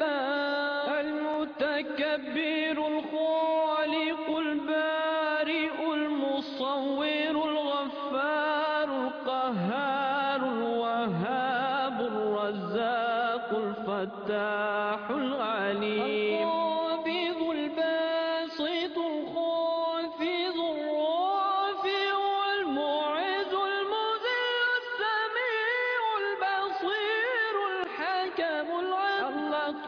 الجبار المتكبر الخالق البارئ المصور الغفار القهار الوهاب الرزاق الفتاح العليم.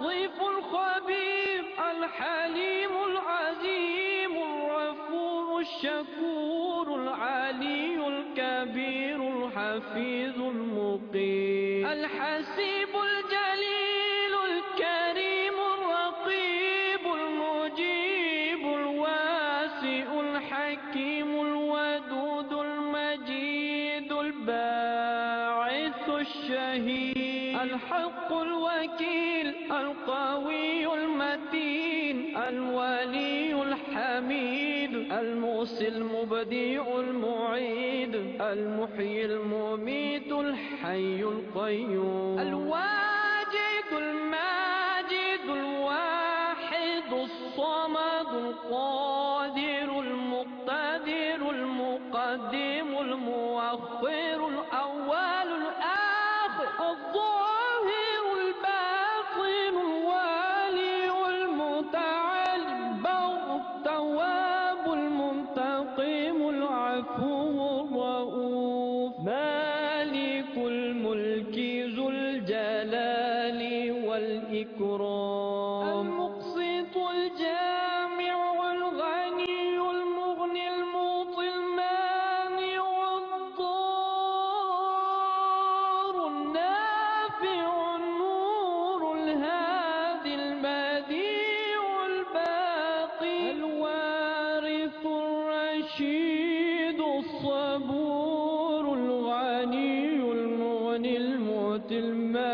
اللطيف الخبير الحليم العزيم الغفور الشكور العلي الكبير الحفيظ المقيم الحسيب الجليل الكريم الرقيب المجيب الواسع الحكيم الودود المجيد الباعث الشهيد الحق الوكيل القوي المتين الولي الحميد الموصي المبديع المعيد المحيي المميت الحي القيوم. الواجد الماجد الواحد الصمد القادر المقتدر المقدم المؤخر الأول الآخر الظاهر الكرام المقسط الجامع والغني المغني الموطي المانع الضار النافع النور الهادي البديع الباقي الوارث الرشيد الصبور الغني المغني المعطي المانع